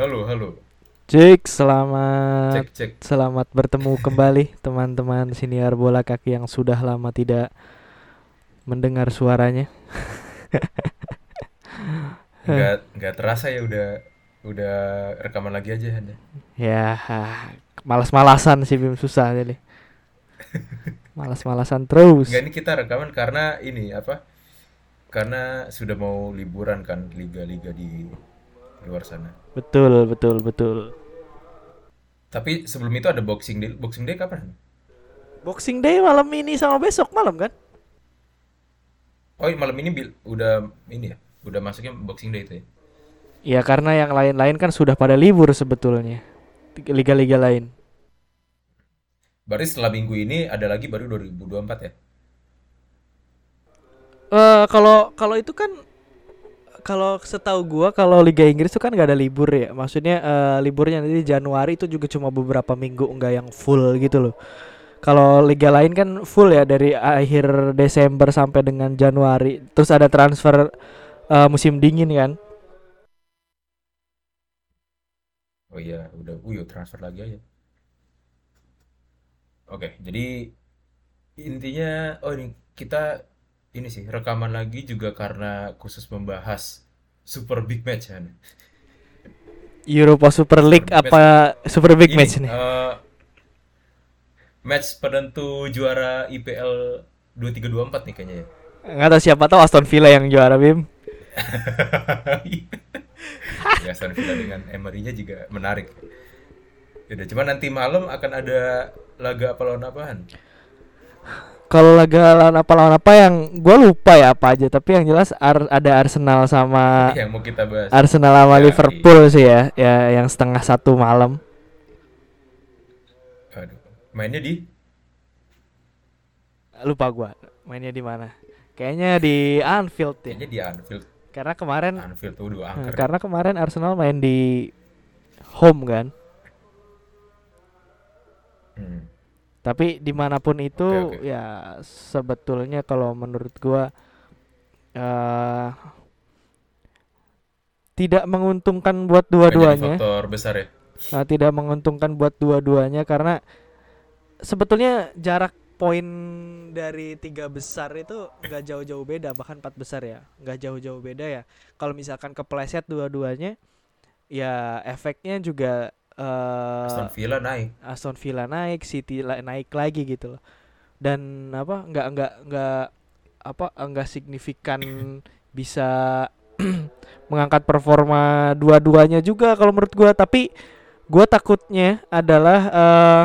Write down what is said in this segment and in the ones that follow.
Halo, halo. Cek, selamat Cek, cek. selamat bertemu kembali teman-teman siniar bola kaki yang sudah lama tidak mendengar suaranya. Nggak, nggak terasa ya udah udah rekaman lagi aja Anda. Ya, malas-malasan sih Bim susah jadi. Malas-malasan terus. Nggak ini kita rekaman karena ini apa? Karena sudah mau liburan kan liga-liga di luar sana. Betul, betul, betul. Tapi sebelum itu ada Boxing Day. Boxing Day kapan? Boxing Day malam ini sama besok malam kan? Oh, malam ini bil- udah ini ya. Udah masuknya Boxing Day itu ya. Ya karena yang lain-lain kan sudah pada libur sebetulnya. Liga-liga lain. Berarti setelah minggu ini ada lagi baru 2024 ya. Eh kalau kalau itu kan kalau setahu gua kalau Liga Inggris itu kan gak ada libur ya. Maksudnya eh, liburnya nanti Januari itu juga cuma beberapa minggu enggak yang full gitu loh. Kalau liga lain kan full ya dari akhir Desember sampai dengan Januari. Terus ada transfer eh, musim dingin kan. Oh iya, udah uyo transfer lagi aja. Oke, jadi intinya oh ini kita ini sih rekaman lagi juga karena khusus membahas Super Big Match kan. Europa Super League Super apa Super Big Ini Match nih? eh, match penentu juara IPL 2324 nih kayaknya ya. Nggak tahu siapa tahu Aston Villa yang juara Bim. ya Aston Villa dengan Emery-nya juga menarik. Udah, cuman nanti malam akan ada laga apa lawan apaan? Kalau laga lawan apa lawan apa yang gue lupa ya apa aja tapi yang jelas Ar- ada Arsenal sama yang mau kita bahas. Arsenal sama Ya, Liverpool sih ya ya yang setengah satu malam Aduh, mainnya di lupa gua mainnya di mana kayaknya di Anfield ya kayaknya di Anfield. karena kemarin Anfield tuh dua eh, angker. karena kemarin Arsenal main di home kan Hmm. Tapi di mana pun itu Oke, oke. ya sebetulnya kalau menurut gua eh tidak menguntungkan buat dua-duanya faktor besar ya. Nah, tidak menguntungkan buat dua-duanya karena sebetulnya jarak poin dari tiga besar itu nggak jauh-jauh beda bahkan empat besar ya nggak jauh-jauh beda ya kalau misalkan kepleset dua-duanya ya efeknya juga eh, Aston Villa naik. Aston Villa naik City naik lagi gitu loh dan apa nggak nggak nggak apa nggak signifikan bisa mengangkat performa dua-duanya juga kalau menurut gua tapi gua takutnya adalah eh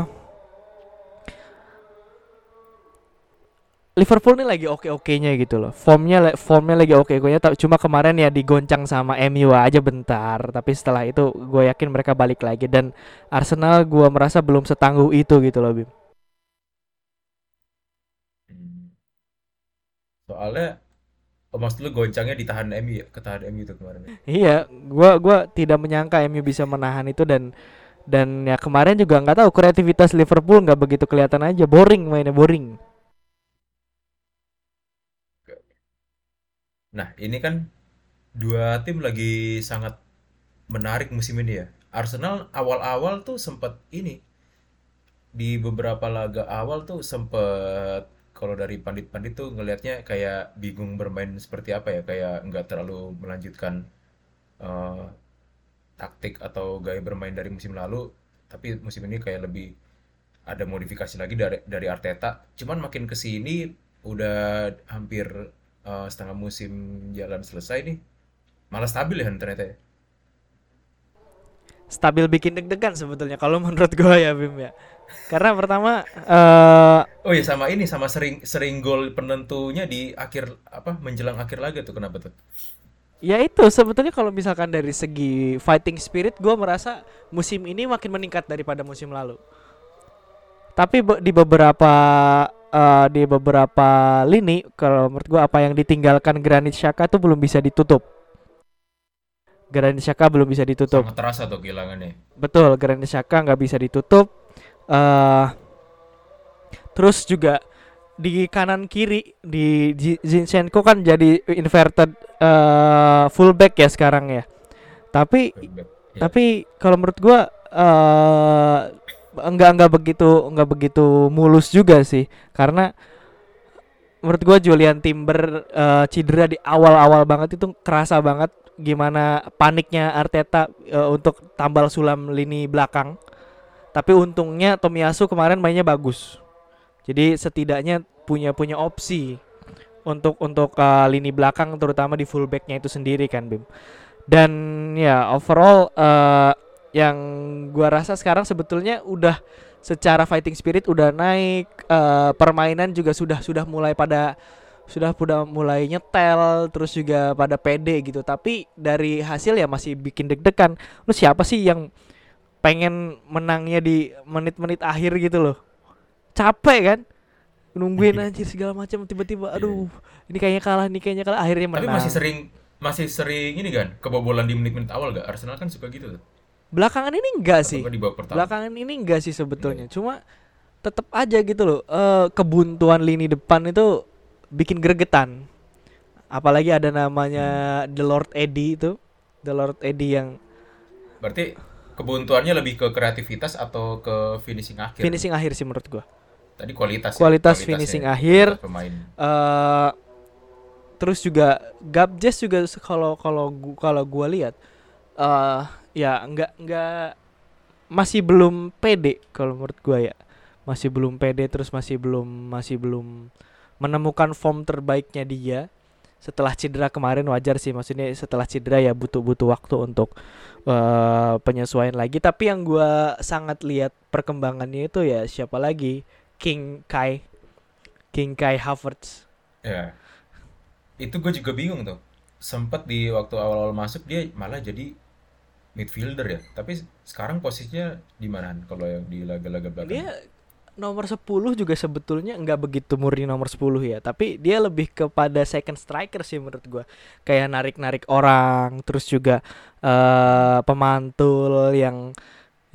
Liverpool ini lagi oke-okenya gitu loh. Formnya formnya lagi oke-okenya ta- cuma kemarin ya digoncang sama MU aja bentar, tapi setelah itu gue yakin mereka balik lagi dan Arsenal gua merasa belum setangguh itu gitu loh, Bim. Soalnya oh, maksud lu goncangnya ditahan MU ya? Ketahan MU tuh kemarin. ya? Iya, gua gua tidak menyangka MU bisa menahan itu dan dan ya kemarin juga nggak tahu kreativitas Liverpool nggak begitu kelihatan aja, boring mainnya boring. Nah, ini kan dua tim lagi sangat menarik musim ini ya. Arsenal awal-awal tuh sempat ini di beberapa laga awal tuh sempat kalau dari pandit-pandit tuh ngelihatnya kayak bingung bermain seperti apa ya, kayak nggak terlalu melanjutkan eh, taktik atau gaya bermain dari musim lalu, tapi musim ini kayak lebih ada modifikasi lagi dari dari Arteta. Cuman makin ke sini udah hampir eh, setengah musim jalan selesai nih, malah stabil ya ternyata. ya. Stabil bikin deg-degan sebetulnya kalau menurut gua ya Bim ya. Karena pertama eh Oh iya sama ini sama sering sering gol penentunya di akhir apa menjelang akhir laga tuh kenapa tuh? ya itu sebetulnya kalau misalkan dari segi fighting spirit gua merasa musim ini makin meningkat daripada musim lalu. Tapi be- di beberapa eh, di beberapa lini kalau menurut gua apa yang ditinggalkan Granit Xhaka tuh belum bisa ditutup. Granit Xhaka belum bisa ditutup. Sangat terasa tuh kehilangannya. Betul, Granit Xhaka nggak bisa ditutup. eh terus juga di kanan kiri di Zi- Zinchenko kan jadi inverted eh fullback ya sekarang ya. Tapi Fullback. Ya. Tapi kalau menurut gua eh enggak enggak begitu enggak begitu mulus juga sih karena menurut gua Julian Timber eh, cedera di awal-awal banget itu kerasa banget gimana paniknya Arteta eh, untuk tambal sulam lini belakang. Tapi untungnya Tomiyasu kemarin mainnya bagus. Jadi setidaknya punya punya opsi untuk untuk eh, lini belakang terutama di fullbacknya itu sendiri kan Bim. Dan ya overall eh, yang gua rasa sekarang sebetulnya udah secara fighting spirit udah naik eh, permainan juga sudah sudah mulai pada sudah udah mulai nyetel terus juga pada pede gitu. Tapi dari hasil ya masih bikin deg-degan. Lu siapa sih yang pengen menangnya di menit-menit akhir gitu loh? Capek kan? Nungguin anjir segala macam tiba-tiba aduh ini kayaknya kalah nih kayaknya kalah. Akhirnya menang. Tapi masih sering masih sering ini kan kebobolan di menit-menit awal gak? Arsenal kan suka gitu tuh. Belakangan ini enggak sih belakangan ini enggak sih sebetulnya cuma tetap aja gitu loh eh kebuntuan lini depan itu bikin gregetan apalagi ada namanya The Lord Eddie itu The Lord Eddie yang Berarti kebuntuannya lebih ke kreativitas atau ke finishing akhir? finishing akhir sih menurut gua Tadi kualitas. ya, Kualitas kualitasnya finishing ya, akhir. Pemain. eh terus juga Gabjes juga se- kalau kalau kalau gua lihat eh ya nggak nggak masih belum pede kalau menurut gua ya. Masih belum pede terus masih belum masih belum menemukan form terbaiknya dia. Setelah cedera kemarin wajar sih maksudnya setelah cedera ya butuh butuh waktu untuk eh, penyesuaian lagi. Tapi yang gua sangat lihat perkembangannya itu ya siapa lagi? King Kai King Kai Havertz. Ya. Itu gue juga bingung tuh. Sempet di waktu awal-awal masuk dia malah jadi midfielder ya. Tapi sekarang posisinya di mana kalau yang di laga-laga belakang? Dia nomor 10 juga sebetulnya nggak begitu murni nomor 10 ya, tapi dia lebih kepada second striker sih menurut gua. Kayak narik-narik orang, terus juga eh pemantul yang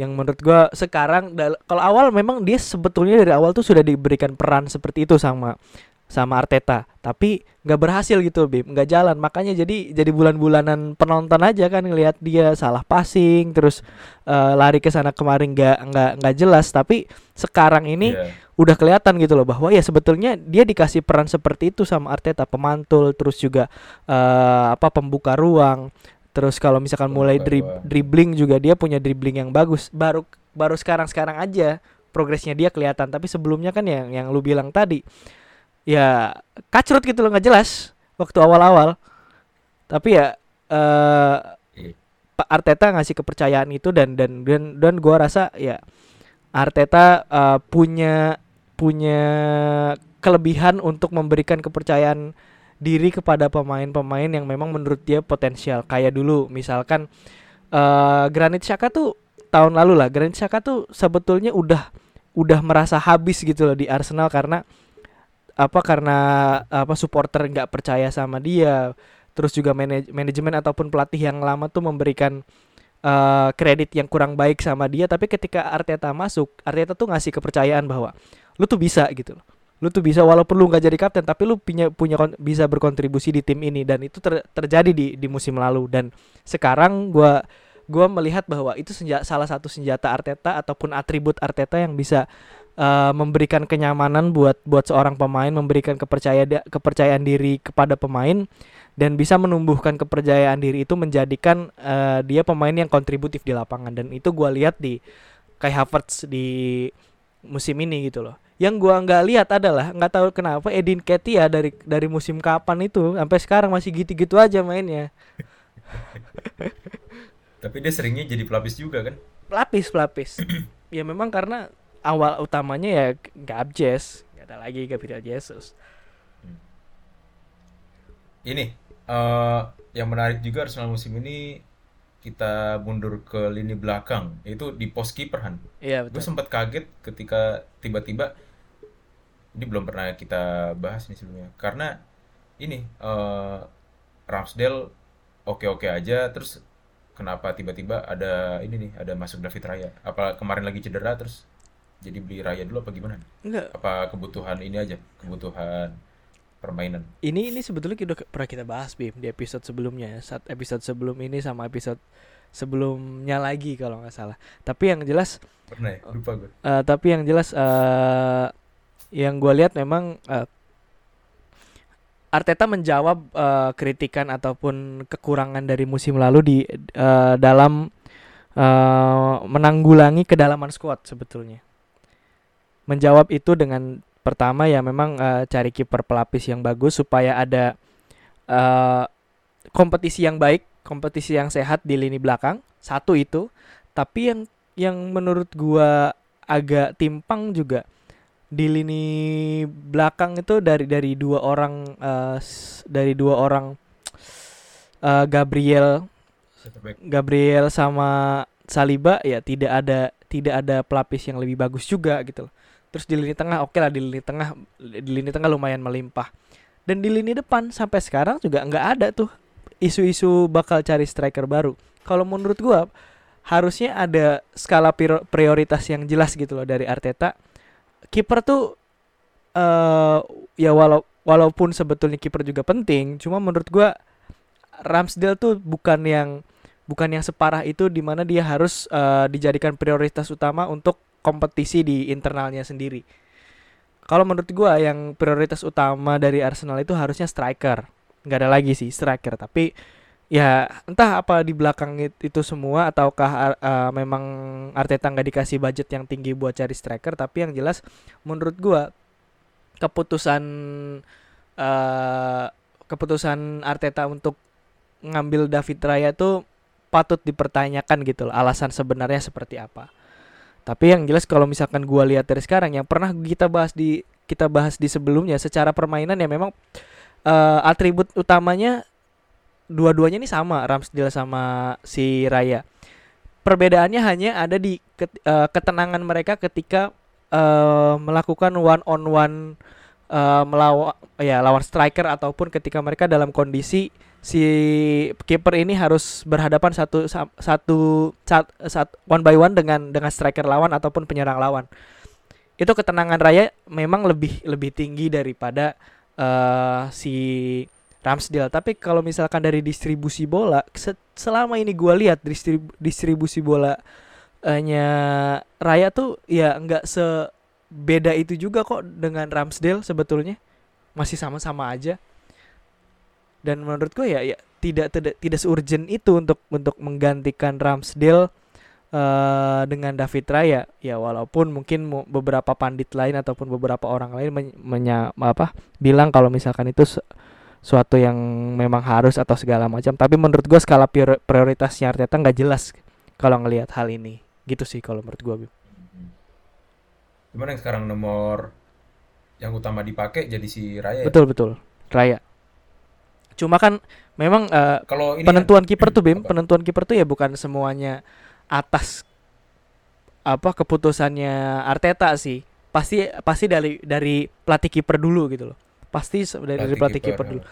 yang menurut gua sekarang kalau awal memang dia sebetulnya dari awal tuh sudah diberikan peran seperti itu sama sama Arteta, tapi nggak berhasil gitu, Bim, nggak jalan. Makanya jadi jadi bulan-bulanan penonton aja kan ngelihat dia salah passing, terus eh, lari ke sana kemarin nggak nggak nggak jelas. Tapi sekarang ini Iya. udah kelihatan gitu loh bahwa ya sebetulnya dia dikasih peran seperti itu sama Arteta, pemantul, terus juga eh, apa pembuka ruang. Terus kalau misalkan mulai drib- ruang. dribbling juga dia punya dribbling yang bagus. Baru baru sekarang-sekarang aja progresnya dia kelihatan. Tapi sebelumnya kan yang yang lu bilang tadi ya kacrut gitu loh nggak jelas waktu awal-awal. Tapi ya eh Iya. Pak Arteta ngasih kepercayaan itu dan dan dan dan gua rasa ya Arteta eh, punya punya kelebihan untuk memberikan kepercayaan diri kepada pemain-pemain yang memang menurut dia potensial. Kayak dulu misalkan eh Granit Xhaka tuh tahun lalu lah Granit Xhaka tuh sebetulnya udah udah merasa habis gitu loh di Arsenal karena apa karena apa supporter nggak percaya sama dia terus juga manaj- manajemen ataupun pelatih yang lama tuh memberikan eh, kredit yang kurang baik sama dia tapi ketika Arteta masuk Arteta tuh ngasih kepercayaan bahwa lu tuh bisa gitu loh. Lu tuh bisa walaupun lu nggak jadi kapten tapi lu punya punya bisa berkontribusi di tim ini dan itu ter- terjadi di di musim lalu. Dan sekarang gua gua melihat bahwa itu senja- salah satu senjata Arteta ataupun atribut Arteta yang bisa eh, memberikan kenyamanan buat buat seorang pemain memberikan kepercayaan kepercayaan diri kepada pemain dan bisa menumbuhkan kepercayaan diri itu menjadikan eh, dia pemain yang kontributif di lapangan dan itu gua lihat di Kai Havertz di musim ini gitu loh. Yang gua nggak lihat adalah nggak tahu kenapa Edin Ketia dari dari musim kapan itu sampai sekarang masih gitu-gitu aja mainnya. Tapi dia seringnya jadi pelapis juga kan? Pelapis pelapis. ya memang karena awal utamanya ya Gabjes, nggak ada lagi Gabriel Jesus. Ini eh yang menarik juga Arsenal musim ini kita mundur ke lini belakang itu di pos kiper Han. Iya Gue sempat kaget ketika tiba-tiba ini belum pernah kita bahas nih sebelumnya karena ini eh Ramsdale oke-oke aja terus kenapa tiba-tiba ada ini nih ada masuk David Raya apa kemarin lagi cedera terus jadi beli Raya dulu apa gimana Enggak. apa kebutuhan ini aja kebutuhan permainan. Ini ini sebetulnya kita udah pernah kita bahas Bim di episode sebelumnya ya. Saat episode sebelum ini sama episode sebelumnya lagi kalau nggak salah. Tapi yang jelas Pernah ya? Lupa gue. eh, tapi yang jelas eh yang gue lihat memang eh, Arteta menjawab eh, kritikan ataupun kekurangan dari musim lalu di eh, dalam eh, menanggulangi kedalaman squad sebetulnya. Menjawab itu dengan pertama ya memang eh, cari kiper pelapis yang bagus supaya ada eh, kompetisi yang baik, kompetisi yang sehat di lini belakang. Satu itu, tapi yang yang menurut gua agak timpang juga di lini belakang itu dari dari dua orang s- dari dua orang eh, Gabriel. Gabriel sama Saliba ya tidak ada tidak ada pelapis yang lebih bagus juga gitu loh. Terus di lini tengah oke lah di lini tengah di lini tengah lumayan melimpah. Dan di lini depan sampai sekarang juga nggak ada tuh isu-isu bakal cari striker baru. Kalau menurut gua harusnya ada skala prio- prioritas yang jelas gitu loh dari Arteta. Kiper tuh eh ya walau walaupun sebetulnya kiper juga penting, cuma menurut gua Ramsdale tuh bukan yang bukan yang separah itu di mana dia harus eh, dijadikan prioritas utama untuk kompetisi di internalnya sendiri. Kalau menurut gua yang prioritas utama dari Arsenal itu harusnya striker. nggak ada lagi sih striker, tapi ya entah apa di belakang it- itu semua ataukah eh, memang Arteta nggak dikasih budget yang tinggi buat cari striker, tapi yang jelas menurut gua keputusan eh keputusan Arteta untuk ngambil David Raya tuh patut dipertanyakan gitu loh alasan sebenarnya seperti apa. Tapi yang jelas kalau misalkan gua lihat dari sekarang yang pernah kita bahas di kita bahas di sebelumnya secara permainan ya memang eh, atribut utamanya dua-duanya ini sama Ramsdale sama si Raya. Perbedaannya hanya ada di ket- eh, ketenangan mereka ketika eh, melakukan one on one melawan ya lawan striker ataupun ketika mereka dalam kondisi si kiper ini harus berhadapan satu sa- satu sat, one by one dengan dengan striker lawan ataupun penyerang lawan. Itu ketenangan Raya memang lebih lebih tinggi daripada eh, si Ramsdale. Tapi kalau misalkan dari distribusi bola, se- selama ini gua lihat distribu- distribusi bola eh, nya Raya tuh ya nggak sebeda itu juga kok dengan Ramsdale sebetulnya. Masih sama-sama aja dan menurut gue ya ya tidak tidak tidak seurgent itu untuk untuk menggantikan Ramsdale eh dengan David Raya ya walaupun mungkin mu- beberapa pandit lain ataupun beberapa orang lain men- menya, apa bilang kalau misalkan itu su- suatu yang memang harus atau segala macam tapi menurut gue skala prior- prioritasnya Arteta nggak jelas kalau ngelihat hal ini gitu sih kalau menurut gue. Cuman yang sekarang nomor yang utama dipakai jadi si Raya. ya? betul betul Raya cuma kan memang eh, Kalau ini penentuan kiper tuh Bim, Apa? penentuan kiper tuh ya bukan semuanya atas apa keputusannya Arteta sih. Pasti pasti dari dari pelatih kiper dulu gitu loh. Pasti dari, dari pelatih kiper dulu.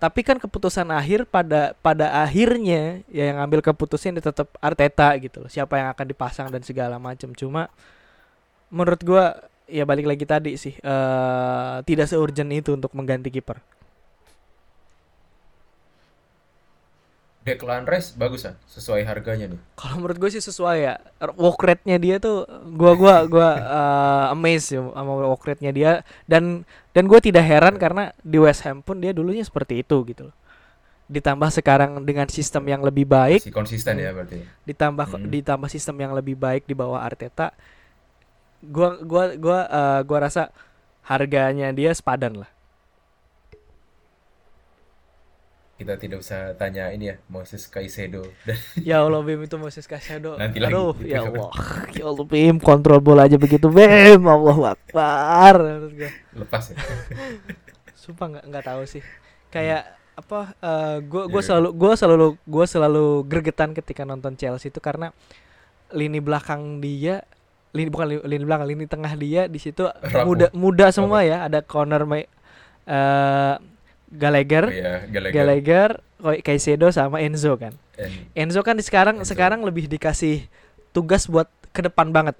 Tapi kan keputusan akhir pada pada akhirnya ya yang ngambil keputusan itu tetap Arteta gitu loh. Siapa yang akan dipasang dan segala macam. Cuma menurut gua ya balik lagi tadi sih eh tidak seurgent itu untuk mengganti kiper. Declan Rice bagus kan sesuai harganya nih. Kalau menurut gue sih sesuai ya. Walk rate-nya dia tuh gua gua gua eh, amazed ya sama walk rate-nya dia dan dan gue tidak heran karena di West Ham pun dia dulunya seperti itu gitu loh. Ditambah sekarang dengan sistem yang lebih baik, Si konsisten ya berarti. ditambah Hmm. ditambah sistem yang lebih baik di bawah Arteta. Gua gua gua eh, gua rasa harganya dia sepadan lah. Kita tidak usah tanya ini ya Moses Caicedo Ya Allah Bim itu Moses Caicedo. Nanti lagi Aduh, gitu ya kan. Allah. Ya Allah Bim kontrol bola aja begitu Bim. Allah Akbar. Lepas ya. Sumpah nggak nggak tahu sih. Kayak apa eh gua gua Iya. selalu gua selalu gua selalu gregetan ketika nonton Chelsea itu karena lini belakang dia lini bukan li- lini belakang lini tengah dia di situ muda muda semua ya ada Connor May eh Gallagher Oh ya, Gallagher. Gallagher Caicedo sama Enzo kan And Enzo kan di sekarang Enzo. sekarang lebih dikasih tugas buat ke depan banget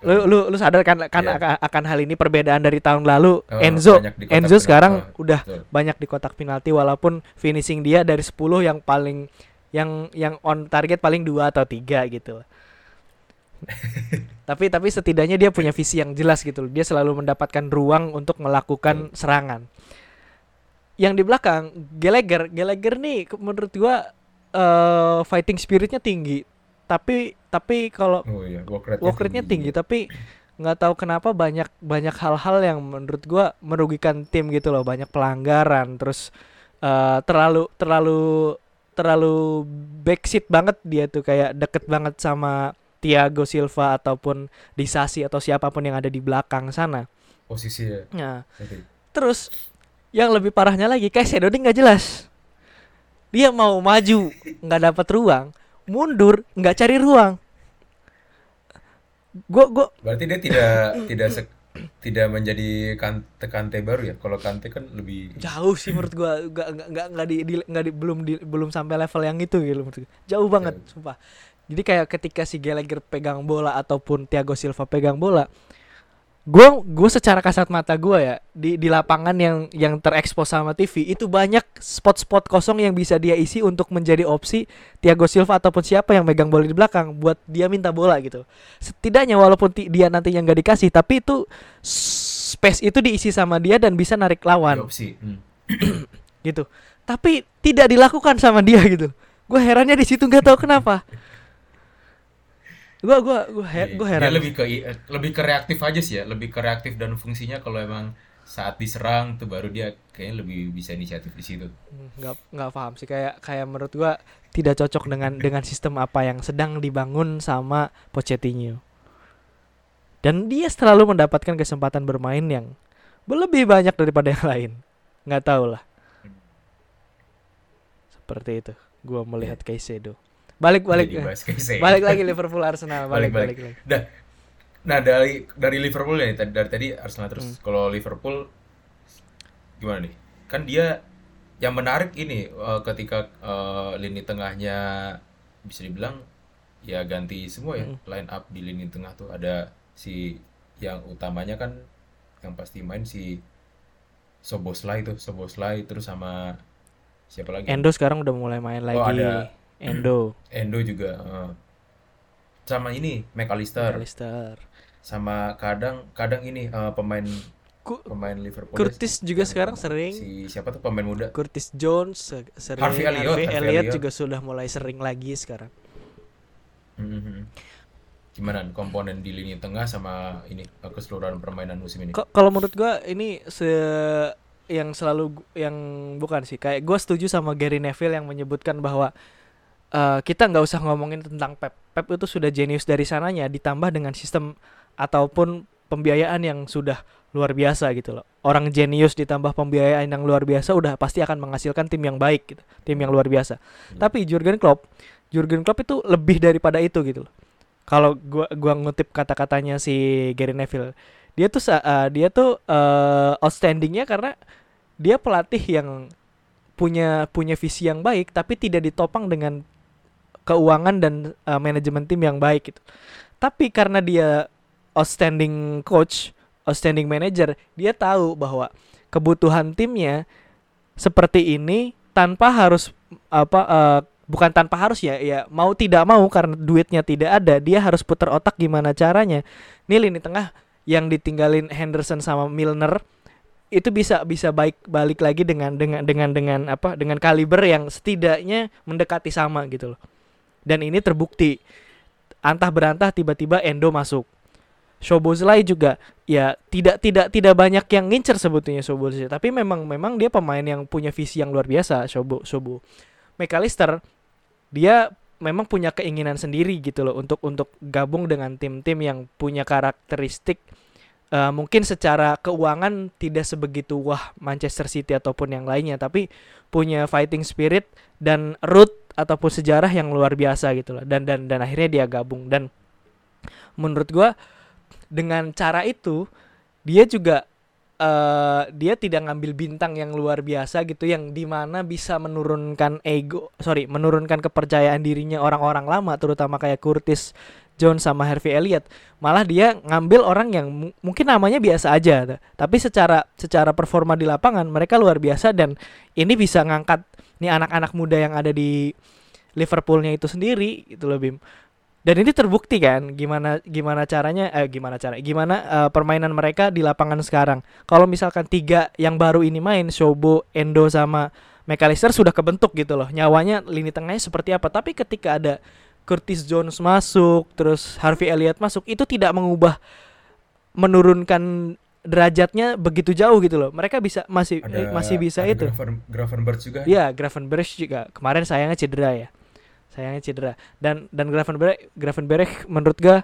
lu lu lu sadar kan kan Iya. akan, hal ini perbedaan dari tahun lalu Oh, Enzo Enzo penalti. sekarang Oh, udah betul. banyak di kotak penalti walaupun finishing dia dari 10 yang paling yang yang on target paling dua atau tiga gitu tapi tapi setidaknya dia punya visi yang jelas gitu loh. dia selalu mendapatkan ruang untuk melakukan serangan. Yang di belakang Gallagher. Gallagher nih menurut gua eh, fighting spiritnya tinggi. Tapi tapi kalau Oh iya, rate-nya tinggi tapi nggak tahu kenapa banyak banyak hal-hal yang menurut gua merugikan tim gitu loh. Banyak pelanggaran terus eh, terlalu terlalu terlalu backseat banget dia tuh. Kayak deket banget sama Thiago Silva ataupun Disasi atau siapa pun yang ada di belakang sana Posisi ya. nah terus yang lebih parahnya lagi kayak Sedoni nggak jelas dia mau maju nggak dapat ruang mundur nggak cari ruang gua gua Berarti dia tidak tidak sek- tidak menjadi kante kante baru ya. Kalau kante kan lebih jauh sih menurut gua nggak nggak nggak di, di- di, belum di, belum sampai level yang itu gitu menurut gua. jauh banget Jauh. sumpah jadi kayak ketika si Gallagher pegang bola ataupun Thiago Silva pegang bola gua gua secara kasat mata gua ya di di lapangan yang yang terekspos sama TV itu banyak spot-spot kosong yang bisa dia isi untuk menjadi opsi Thiago Silva ataupun siapa yang megang bola di belakang buat dia minta bola gitu setidaknya walaupun dia nantinya nggak dikasih tapi itu space itu diisi sama dia dan bisa narik lawan opsi. Hmm. gitu tapi tidak dilakukan sama dia gitu gue herannya di situ nggak tahu kenapa gue gua gua he- Iya, gua Dia heran lebih ke lebih ke reaktif aja sih ya, lebih ke reaktif dan fungsinya kalau emang saat diserang tuh baru dia kayaknya lebih bisa inisiatif di situ. Hmm, nggak nggak paham sih kayak kayak menurut gue tidak cocok dengan dengan sistem apa yang sedang dibangun sama Pochettino. Dan dia selalu mendapatkan kesempatan bermain yang lebih banyak daripada yang lain. Nggak tahu lah. Seperti itu gue melihat Caicedo balik balik balik lagi Liverpool Arsenal balik balik, Balik, lagi Dah. Nah, dari dari Liverpool ya tadi dari tadi Arsenal terus. Hmm. Kalau Liverpool gimana nih? Kan dia yang menarik ini eh, ketika eh, lini tengahnya bisa dibilang ya ganti semua ya Hmm. line up di lini tengah tuh ada si yang utamanya kan yang pasti main si Soboslai tuh Soboslai terus sama siapa lagi Endo sekarang udah mulai main lagi Oh, ada. Endo. Endo juga eh. sama ini McAllister. Alistair sama kadang kadang ini eh, pemain Ku- pemain Liverpool. Curtis juga sekarang sering. si siapa tuh pemain muda? Curtis Jones se- sering. Harvey Elliott, Harvey Elliott Elliott. juga sudah mulai sering lagi sekarang. Mhm. gimana komponen di lini tengah sama ini eh, keseluruhan permainan musim ini? Kalau menurut gua ini se yang selalu yang bukan sih. Kayak gua setuju sama Gary Neville yang menyebutkan bahwa eh, kita nggak usah ngomongin tentang Pep. Pep itu sudah jenius dari sananya ditambah dengan sistem ataupun pembiayaan yang sudah luar biasa gitu loh. Orang jenius ditambah pembiayaan yang luar biasa udah pasti akan menghasilkan tim yang baik gitu tim yang luar biasa. Hmm. tapi Jurgen Klopp Jurgen Klopp itu lebih daripada itu gitu loh. Kalau gua gua ngutip kata-katanya si Gary Neville dia tuh sa- uh, dia tuh uh, outstandingnya karena dia pelatih yang punya punya visi yang baik tapi tidak ditopang dengan keuangan dan uh, manajemen tim yang baik gitu. Tapi karena dia outstanding coach outstanding manager dia tahu bahwa kebutuhan timnya seperti ini tanpa harus apa uh, bukan tanpa harus ya ya mau tidak mau karena duitnya tidak ada dia harus putar otak gimana caranya. Nih lini tengah yang ditinggalin Henderson sama Milner itu bisa bisa baik balik lagi dengan dengan dengan dengan apa dengan kaliber yang setidaknya mendekati sama gitu loh dan ini terbukti. Antah berantah tiba-tiba Endo masuk. Shobozlai juga ya tidak tidak tidak banyak yang ngincer sebetulnya Shobozlai. Tapi memang memang dia pemain yang punya visi yang luar biasa Shobo Shobo. McAllister dia memang punya keinginan sendiri gitu loh untuk untuk gabung dengan tim-tim yang punya karakteristik eh, mungkin secara keuangan tidak sebegitu wah Manchester City ataupun yang lainnya tapi punya fighting spirit dan root ataupun sejarah yang luar biasa gitu loh. Dan dan dan akhirnya dia gabung. Dan menurut gua dengan cara itu dia juga eh dia tidak ngambil bintang yang luar biasa gitu yang di mana bisa menurunkan ego sorry menurunkan kepercayaan dirinya orang-orang lama terutama kayak Curtis Jones sama Harvey Elliott. Malah dia ngambil orang yang mu- mungkin namanya biasa aja, tapi secara secara performa di lapangan mereka luar biasa dan ini bisa ngangkat nih anak-anak muda yang ada di Liverpoolnya itu sendiri loh Bim. Dan ini terbukti kan gimana gimana caranya eh gimana cara gimana eh, permainan mereka di lapangan sekarang. Kalau misalkan tiga yang baru ini main Shobo, Endo sama McAllister sudah kebentuk gitu loh. Nyawanya lini tengahnya seperti apa. Tapi ketika ada Curtis Jones masuk, terus Harvey Elliott masuk, itu tidak mengubah menurunkan derajatnya begitu jauh gitu loh. Mereka bisa masih eh, Ada masih bisa ada itu. Graven, Gravenberch juga. Iya, Gravenberch juga kemarin sayangnya cedera ya. Sayangnya cedera. Dan dan Gravenberch Gravenberch menurut gua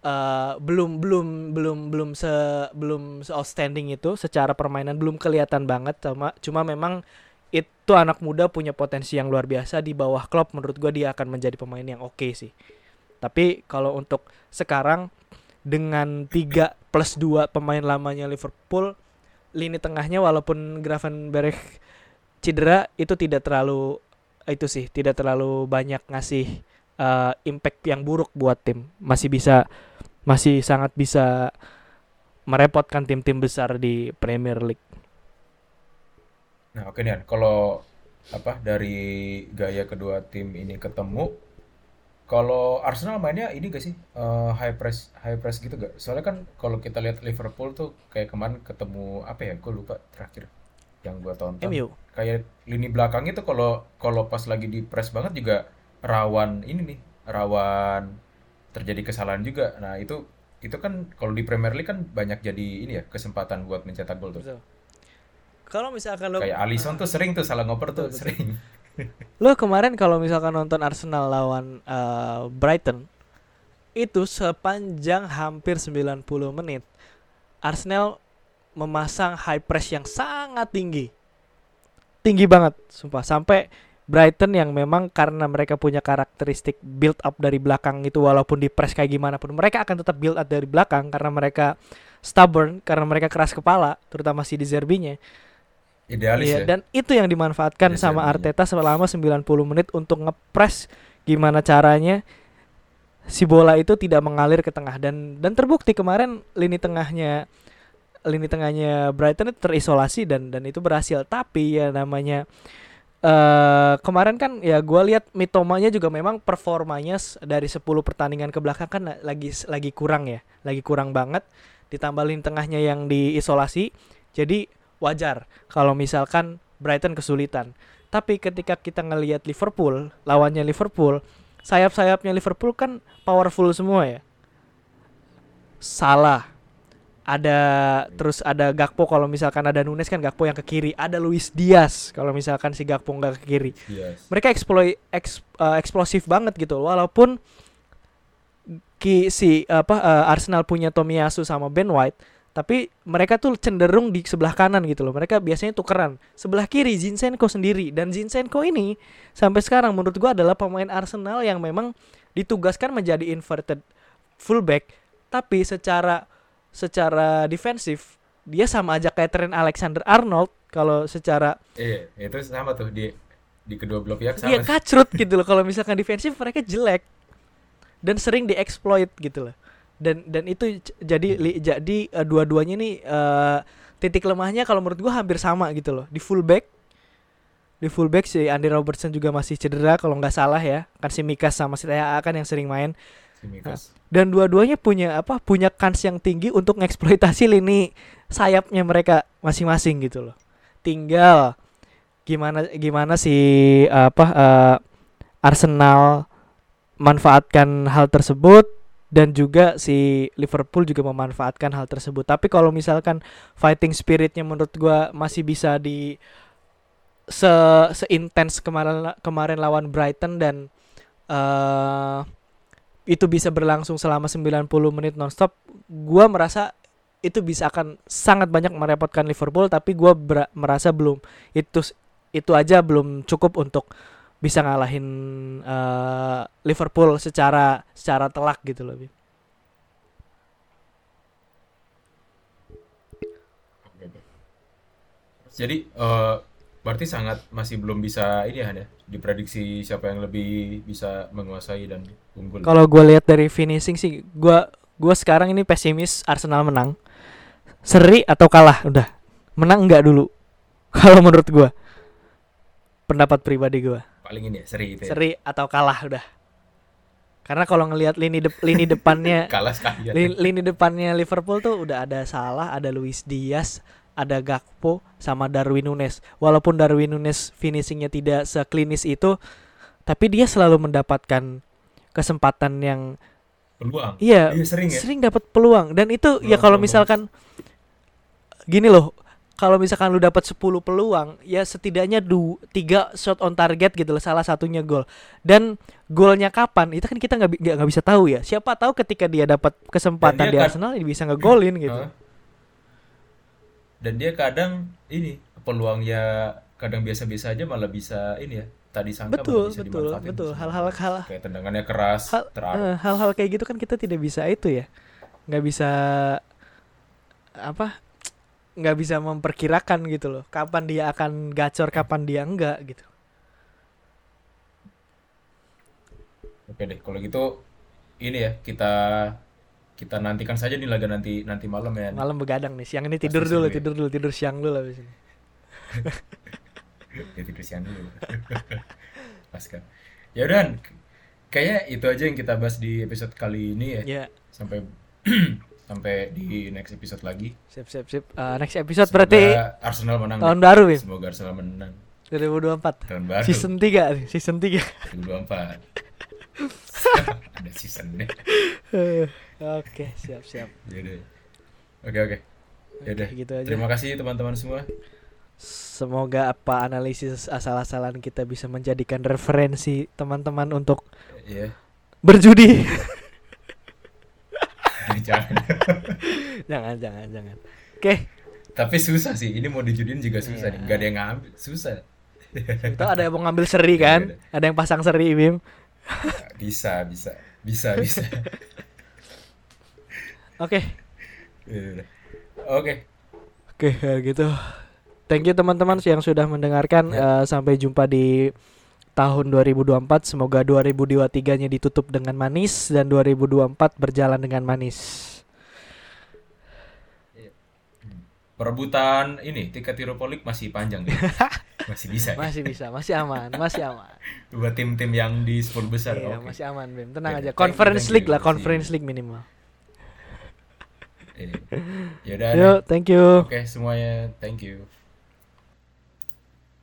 eh, belum belum belum belum se belum se outstanding itu secara permainan belum kelihatan banget cuma cuma memang itu anak muda punya potensi yang luar biasa di bawah Klopp menurut gua dia akan menjadi pemain yang oke sih. Tapi kalau untuk sekarang dengan 3 plus 2 pemain lamanya Liverpool lini tengahnya walaupun Gravenberch cedera itu tidak terlalu itu sih tidak terlalu banyak ngasih uh, impact yang buruk buat tim. Masih bisa masih sangat bisa merepotkan tim-tim besar di Premier League Nah, oke nih, kalau apa dari gaya kedua tim ini ketemu, kalau Arsenal mainnya ini gak sih Eh, high press high press gitu gak? Soalnya kan kalau kita lihat Liverpool tuh kayak kemarin ketemu apa ya? Gue lupa terakhir yang gua tonton. MU Kayak lini belakang itu kalau kalau pas lagi di press banget juga rawan ini nih, rawan terjadi kesalahan juga. Nah, itu itu kan kalau di Premier League kan banyak jadi ini ya kesempatan buat mencetak gol tuh. betul kalau misalkan lo Kayak Alisson tuh sering tuh salah ngoper tuh Betul, sering. lo kemarin kalau misalkan nonton Arsenal lawan uh, Brighton itu sepanjang hampir 90 menit Arsenal memasang high press yang sangat tinggi. Tinggi banget, sumpah. Sampai Brighton yang memang karena mereka punya karakteristik build up dari belakang itu walaupun di press kayak gimana pun mereka akan tetap build up dari belakang karena mereka stubborn, karena mereka keras kepala, terutama si Di Zerbi-nya. Idealis Iya, ya. dan itu yang dimanfaatkan Di sama Zerbi-nya. Arteta selama 90 menit untuk ngepres gimana caranya si bola itu tidak mengalir ke tengah dan dan terbukti kemarin lini tengahnya lini tengahnya Brighton itu terisolasi dan dan itu berhasil tapi ya namanya eh kemarin kan ya gua lihat Mitomanya juga memang performanya dari 10 pertandingan ke belakang kan la- lagi lagi kurang ya lagi kurang banget ditambah lini tengahnya yang diisolasi jadi wajar kalau misalkan Brighton kesulitan. Tapi ketika kita ngelihat Liverpool lawannya Liverpool sayap-sayapnya Liverpool kan powerful semua ya. Salah. Ada terus ada Gakpo kalau misalkan ada Nunes kan Gakpo yang ke kiri. Ada Luis Diaz kalau misalkan si Gakpo nggak ke kiri. Yes. mereka exploit eks- eh, eksplosif banget gitu walaupun ki si apa eh, Arsenal punya Tomiyasu sama Ben White tapi mereka tuh cenderung di sebelah kanan gitu loh. Mereka biasanya tukeran. Sebelah kiri Zinchenko sendiri. Dan Zinchenko ini sampai sekarang menurut gua adalah pemain Arsenal yang memang ditugaskan menjadi inverted fullback. Tapi secara secara defensif dia sama aja kayak Trent Alexander Arnold kalau secara Iya, itu sama tuh di di kedua belah pihak sama. Iya kacrut gitu loh. Kalau misalkan defensif mereka jelek dan sering dieksploit gitu loh. Dan dan itu jadi li- jadi eh, dua-duanya nih eh, titik lemahnya kalau menurut gua hampir sama gitu loh. Di fullback di fullback si Andy Robertson juga masih cedera kalau nggak salah ya. Kan si Mikas sama si TAA kan yang sering main Si Mikas. dan dua-duanya punya apa? Punya kans yang tinggi untuk ngeksploitasi lini sayapnya mereka masing-masing gitu loh. Tinggal gimana gimana si apa eh, Arsenal manfaatkan hal tersebut dan juga si Liverpool juga memanfaatkan hal tersebut. Tapi kalau misalkan fighting spiritnya menurut gua masih bisa di se seintens kemarin kemarin lawan Brighton dan eh itu bisa berlangsung selama 90 menit nonstop, gua merasa itu bisa akan sangat banyak merepotkan Liverpool tapi bera- merasa belum itu itu aja belum cukup untuk bisa ngalahin eh, Liverpool secara secara telak gitu loh. Jadi eh, berarti sangat masih belum bisa ini ya ya, diprediksi siapa yang lebih bisa menguasai dan unggul. Kalau gue lihat dari finishing sih, gue gue sekarang ini pesimis Arsenal menang. Seri atau kalah udah. Menang enggak dulu. Kalau menurut gue. Pendapat pribadi gue. Paling ini ya, seri itu ya. Seri atau kalah udah. Karena kalau ngelihat lini de- lini depannya Kalah sekali ya. lini, lini depannya Liverpool tuh udah ada Salah, ada Luis Diaz, ada Gakpo sama Darwin Nunes. Walaupun Darwin Nunes finishingnya tidak seklinis itu, tapi dia selalu mendapatkan kesempatan yang Peluang. iya Iya, sering ya. sering dapat peluang dan itu ya Peluang kalau peluang misalkan gini loh kalau misalkan lu dapat 10 peluang ya setidaknya du tiga shot on target gitu loh salah satunya gol. Dan golnya kapan itu kan kita nggak nggak bisa tahu ya. Siapa tahu ketika dia dapat kesempatan dia di Arsenal dia bisa ngegolin gitu. Hah? Dan dia kadang ini peluangnya kadang biasa-biasa aja malah bisa ini ya. Tadi sangka betul bisa betul betul. hal-hal hal kayak tendangannya keras, hal eh, hal-hal kayak gitu kan kita tidak bisa itu ya. Nggak bisa apa nggak bisa memperkirakan gitu loh kapan dia akan gacor kapan dia enggak gitu Oke deh, kalau gitu ini ya kita kita nantikan saja nih laga nanti nanti malam ya. malam begadang nih siang ini Pasti tidur dulu seru ya. tidur dulu tidur siang dulu habis ini Ya tidur siang dulu. Pas kan. Ya udah, kayaknya itu aja yang kita bahas di episode kali ini ya. ya Sampai sampai di next episode lagi. sip sip sip Eh, next episode Semoga berarti Arsenal menang. tahun baru Bim Semoga Arsenal menang 2024 tahun baru season 3 nih season 3 2024. Ada seasonnya. oke siap siap Ya udah. Oke oke. Ya udah. gitu aja Terima kasih teman-teman semua. semoga apa analisis asal-asalan kita bisa menjadikan referensi teman-teman untuk Ya. berjudi Jangan. jangan jangan jangan oke Tapi susah sih. Ini mau dijudiin juga susah Iya. nih. Gak ada yang ngambil. Susah. itu ada yang mau ngambil seri kan Iya, ada yang pasang seri Bim Bisa, bisa. Bisa, bisa. oke Ya udah. Oke. oke kalau gitu thank you teman-teman yang sudah mendengarkan Ya. Eh, sampai jumpa di tahun 2024 semoga 2023 nya ditutup dengan manis dan 2024 berjalan dengan manis Perebutan ini tiket Europolik masih panjang ya. Masih bisa ya. masih bisa masih aman masih aman Buat tim-tim yang di 10 besar. Iya, oke. masih aman Bim tenang Oke, aja thank you, conference thank league you. lah See you. conference league minimal Iya. Ya udah. yuk thank you Oke, semuanya thank you.